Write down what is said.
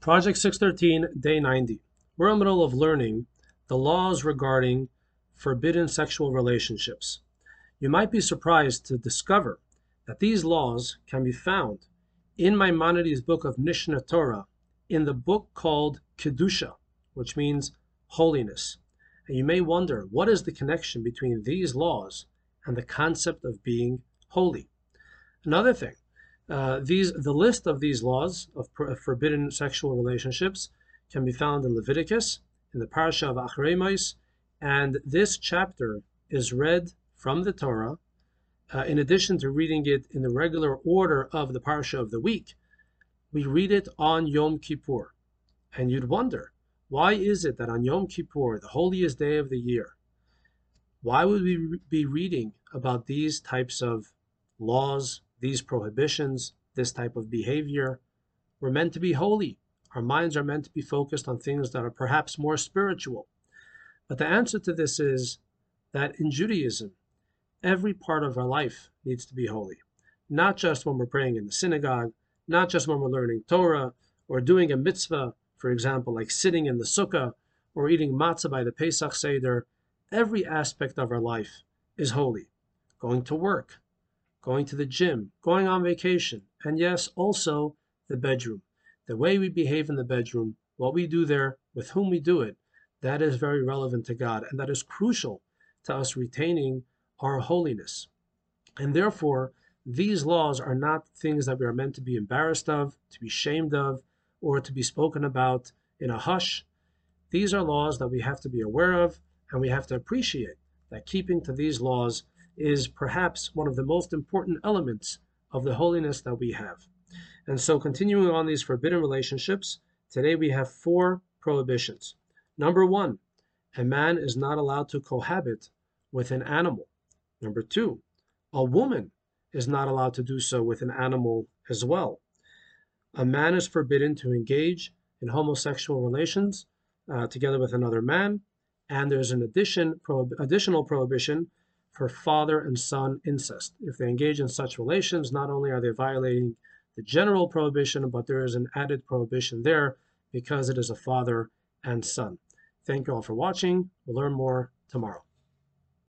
Project 613, Day 90. We're in the middle of learning the laws regarding forbidden sexual relationships. You might be surprised to discover that these laws can be found in Maimonides' book of Mishneh Torah, in the book called Kedusha, which means holiness. And you may wonder, what is the connection between these laws and the concept of being holy? Another thing, uh, these the list of these laws of, forbidden sexual relationships can be found in Leviticus, in the Parsha of Acharei and this chapter is read from the Torah. Uh, in addition to reading it in the regular order of the Parsha of the week, we read it on Yom Kippur. And you'd wonder, why is it that on Yom Kippur, the holiest day of the year, why would we be reading about these types of laws, these prohibitions, this type of behavior. We're meant to be holy. Our minds are meant to be focused on things that are perhaps more spiritual. But the answer to this is that in Judaism, every part of our life needs to be holy. Not just when we're praying in the synagogue, not just when we're learning Torah or doing a mitzvah, for example, like sitting in the sukkah or eating matzah by the Pesach Seder. Every aspect of our life is holy. Going to work, going to the gym, going on vacation, and yes, also the bedroom. The way we behave in the bedroom, what we do there, with whom we do it, that is very relevant to God, and that is crucial to us retaining our holiness. And therefore, these laws are not things that we are meant to be embarrassed of, to be shamed of, or to be spoken about in a hush. These are laws that we have to be aware of, and we have to appreciate that keeping to these laws is perhaps one of the most important elements of the holiness that we have. And so, continuing on these forbidden relationships, today we have four prohibitions. Number one, a man is not allowed to cohabit with an animal. Number two, a woman is not allowed to do so with an animal as well. A man is forbidden to engage in homosexual relations uh, together with another man, and there's an addition, prohib- additional prohibition for father and son incest. If they engage in such relations, not only are they violating the general prohibition, but there is an added prohibition there because it is a father and son. Thank you all for watching. We'll learn more tomorrow.